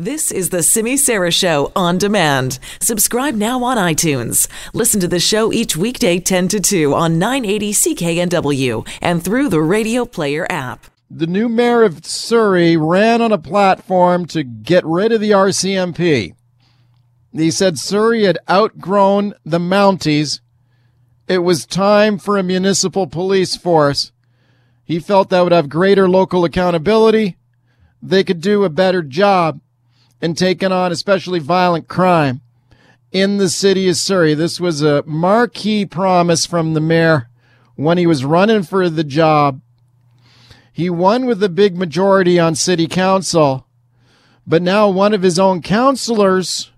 This is the Simi Sara Show on demand. Subscribe now on iTunes. Listen to the show each weekday 10 to 2 on 980 CKNW and through the Radio Player app. The new mayor of Surrey ran on a platform to get rid of the RCMP. He said Surrey had outgrown the Mounties. It was time for a municipal police force. He felt that would have greater local accountability. They could do a better job and taken on especially violent crime in the city of Surrey. This was a marquee promise from the mayor when he was running for the job. He won with a big majority on city council, but now one of his own councilors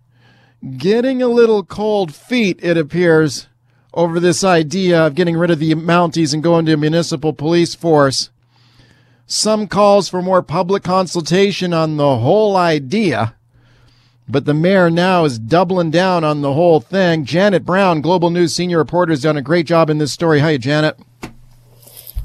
getting a little cold feet, it appears, over this idea of getting rid of the Mounties and going to a municipal police force some calls for more public consultation on the whole idea. But the mayor now is doubling down on the whole thing. Janet Brown, Global News senior reporter, has done a great job in this story. Hi, Janet.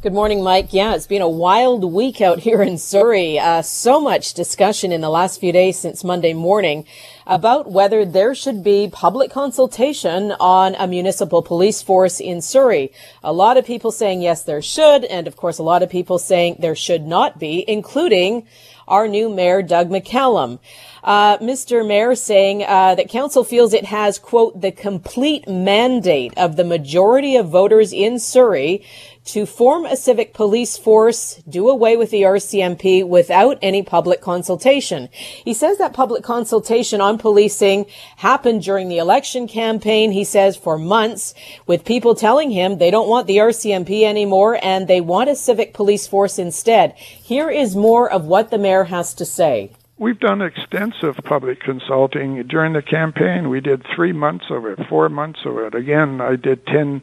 Good morning, Mike. Yeah, it's been a wild week out here in Surrey. Uh, so much discussion in the last few days since Monday morning about whether there should be public consultation on a municipal police force in Surrey. A lot of people saying yes, there should, and of course, a lot of people saying there should not be, including our new mayor, Doug McCallum. Uh, Mr. Mayor saying uh, that council feels it has, quote, the complete mandate of the majority of voters in Surrey to form a civic police force, do away with the RCMP without any public consultation. He says that public consultation policing happened during the election campaign, he says, for months, with people telling him they don't want the RCMP anymore and they want a civic police force instead. Here is more of what the mayor has to say. We've done extensive public consulting during the campaign. We did three months of it, four months of it. Again, I did 10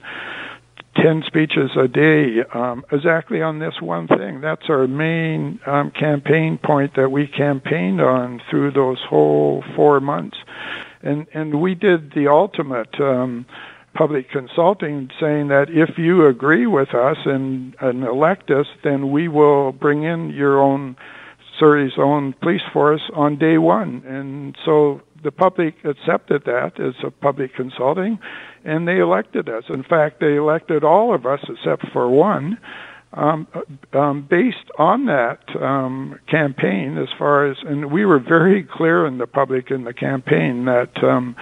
10 speeches a day um, exactly on this one thing. That's our main um, campaign point that we campaigned on through those whole four months. And, and we did the ultimate um, public consulting saying that if you agree with us and, and elect us, then we will bring in your own Surrey's own police force on day one. And so the public accepted that as a public consulting, and they elected us. In fact, they elected all of us except for one. Um, um, based on that um, campaign, as far as, and we were very clear in the public in the campaign that um,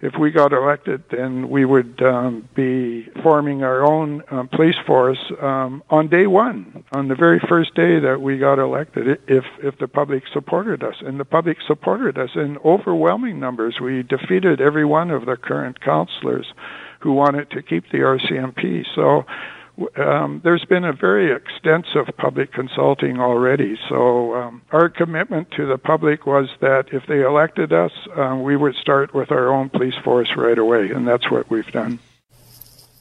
if we got elected, then we would um, be forming our own um, police force um, on day one, on the very first day that we got elected. If if the public supported us, and the public supported us in overwhelming numbers, we defeated every one of the current councillors who wanted to keep the RCMP. So um, there's been a very extensive public consulting already. So um, our commitment to the public was that if they elected us, uh, we would start with our own police force right away, and that's what we've done.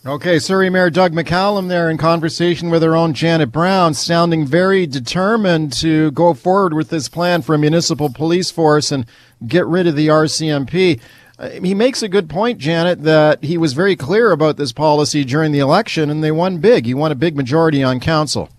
Okay, Surrey Mayor Doug McCallum there in conversation with our own Janet Brown, sounding very determined to go forward with this plan for a municipal police force and get rid of the RCMP. He makes a good point, Janet, that he was very clear about this policy during the election and they won big. He won a big majority on council.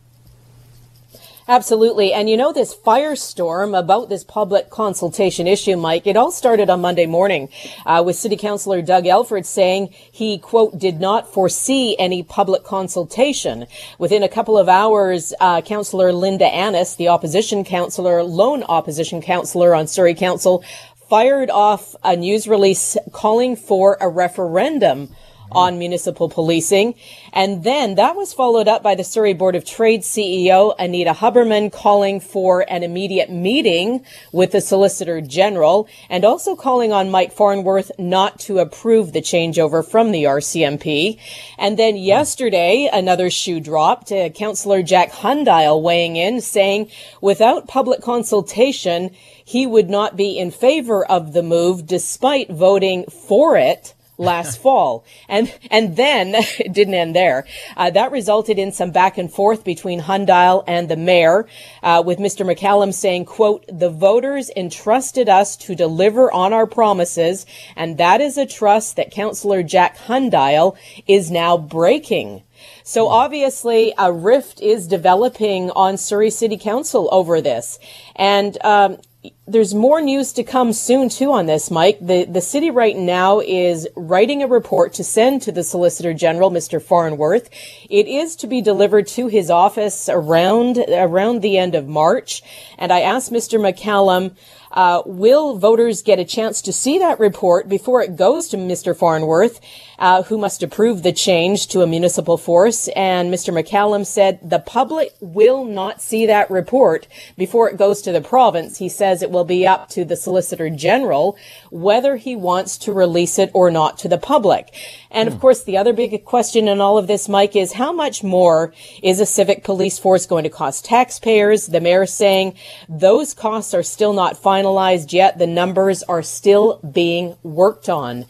Absolutely. And you know, this firestorm about this public consultation issue, Mike, it all started on Monday morning uh, with City Councillor Doug Elford saying he, quote, did not foresee any public consultation. Within a couple of hours, uh, Councillor Linda Annis, the opposition councillor, lone opposition councillor on Surrey Council, fired off a news release calling for a referendum on municipal policing. And then that was followed up by the Surrey Board of Trade CEO, Anita Huberman, calling for an immediate meeting with the Solicitor General and also calling on Mike Farnworth not to approve the changeover from the RCMP. And then yesterday, another shoe dropped. Uh, Councillor Jack Hundial weighing in saying without public consultation, he would not be in favor of the move despite voting for it last fall. And, and then it didn't end there. Uh, that resulted in some back and forth between Hundial and the mayor, uh, with Mr. McCallum saying, quote, the voters entrusted us to deliver on our promises. And that is a trust that Councillor Jack Hundial is now breaking. So obviously a rift is developing on Surrey City Council over this. And, um, there's more news to come soon too on this, Mike. The the city right now is writing a report to send to the Solicitor General, Mr. Farnworth. It is to be delivered to his office around around the end of March. And I asked Mr. McCallum uh, will voters get a chance to see that report before it goes to Mr. Farnworth, uh, who must approve the change to a municipal force? And Mr. McCallum said the public will not see that report before it goes to the province. He says it will be up to the Solicitor General whether he wants to release it or not to the public. And of course, the other big question in all of this, Mike, is how much more is a civic police force going to cost taxpayers? The mayor saying those costs are still not finalized yet. The numbers are still being worked on.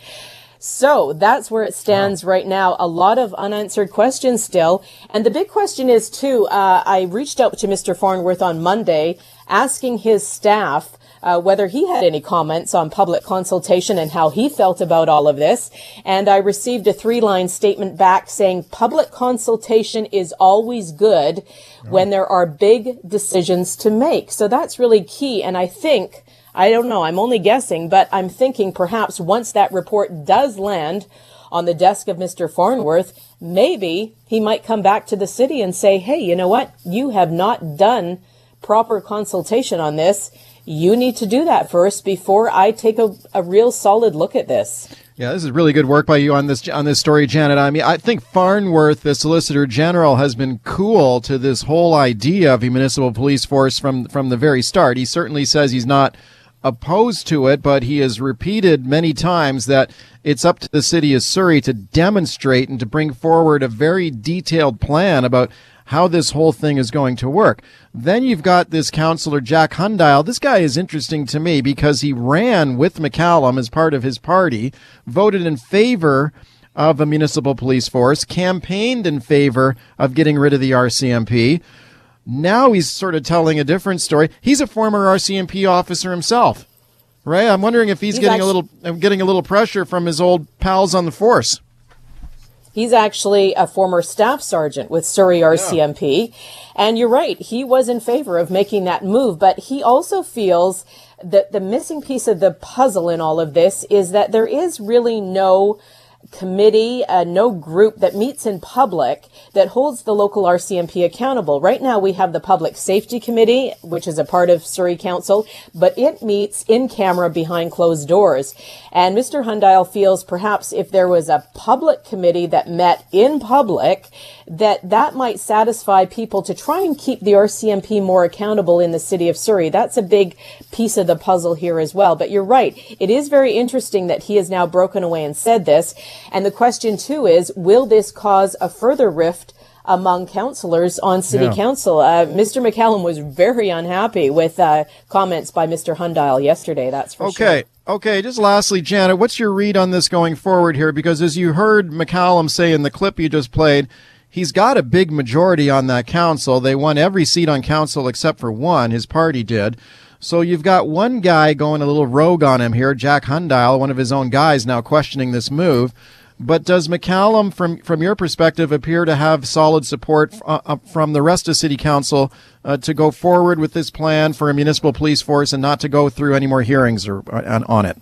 So that's where it stands right now. A lot of unanswered questions still. And the big question is too, uh, I reached out to Mr. Farnworth on Monday asking his staff uh, whether he had any comments on public consultation and how he felt about all of this. And I received a three line statement back saying public consultation is always good when there are big decisions to make. So that's really key. And I think, I don't know, I'm only guessing, but I'm thinking perhaps once that report does land on the desk of Mr. Farnworth, maybe he might come back to the city and say, hey, you know what? You have not done proper consultation on this you need to do that first before I take a, a real solid look at this. Yeah, this is really good work by you on this on this story, Janet. I mean, I think Farnworth, the Solicitor General, has been cool to this whole idea of a municipal police force from from the very start. He certainly says he's not opposed to it, but he has repeated many times that it's up to the city of Surrey to demonstrate and to bring forward a very detailed plan about how this whole thing is going to work. Then you've got this counselor, Jack Hundial. This guy is interesting to me because he ran with McCallum as part of his party, voted in favor of a municipal police force, campaigned in favor of getting rid of the RCMP. Now he's sort of telling a different story. He's a former RCMP officer himself, right? I'm wondering if he's, he's getting actually- a little uh, getting a little pressure from his old pals on the force. He's actually a former staff sergeant with Surrey RCMP. Yeah. And you're right, he was in favor of making that move, but he also feels that the missing piece of the puzzle in all of this is that there is really no committee, uh, no group that meets in public that holds the local RCMP accountable. Right now we have the Public Safety Committee, which is a part of Surrey Council, but it meets in camera behind closed doors. And Mr. Hundial feels perhaps if there was a public committee that met in public, that that might satisfy people to try and keep the RCMP more accountable in the city of Surrey. That's a big piece of the puzzle here as well. But you're right. It is very interesting that he has now broken away and said this. And the question too is, will this cause a further rift among councillors on city yeah. council. Uh, Mr. McCallum was very unhappy with uh, comments by Mr. Hundial yesterday. That's for okay. sure. Okay. Okay. Just lastly, Janet, what's your read on this going forward here? Because as you heard McCallum say in the clip you just played, he's got a big majority on that council. They won every seat on council except for one. His party did. So you've got one guy going a little rogue on him here, Jack Hundial, one of his own guys, now questioning this move. But does McCallum, from from your perspective, appear to have solid support uh, uh, from the rest of City Council uh, to go forward with this plan for a municipal police force and not to go through any more hearings or uh, on it?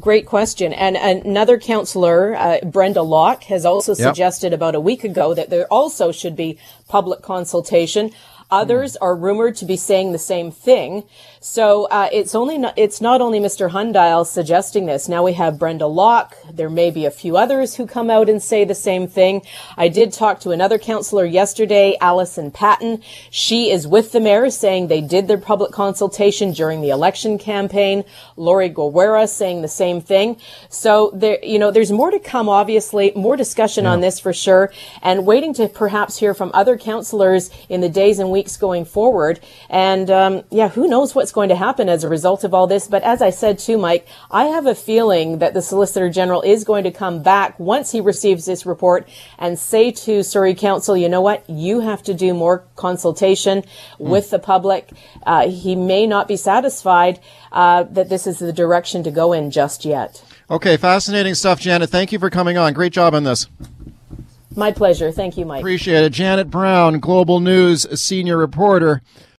Great question. And another counselor, uh, Brenda Locke, has also yep. suggested about a week ago that there also should be public consultation. Others are rumored to be saying the same thing. So uh, it's only not, it's not only Mr. Hundial suggesting this. Now we have Brenda Locke. There may be a few others who come out and say the same thing. I did talk to another counselor yesterday, Allison Patton. She is with the mayor saying they did their public consultation during the election campaign. Laurie Guerra saying the same thing. So there, you know, there's more to come, obviously, more discussion yeah. on this for sure, and waiting to perhaps hear from other counselors in the days and weeks going forward. And um, yeah, who knows what's going to happen as a result of all this. But as I said too, Mike, I have a feeling that the Solicitor General is going to come back once he receives this report and say to Surrey Council, you know what, you have to do more consultation with the public. Uh, he may not be satisfied uh, that this is the direction to go in just yet. Okay, fascinating stuff, Janet. Thank you for coming on. Great job on this. My pleasure. Thank you, Mike. Appreciate it. Janet Brown, Global News senior reporter.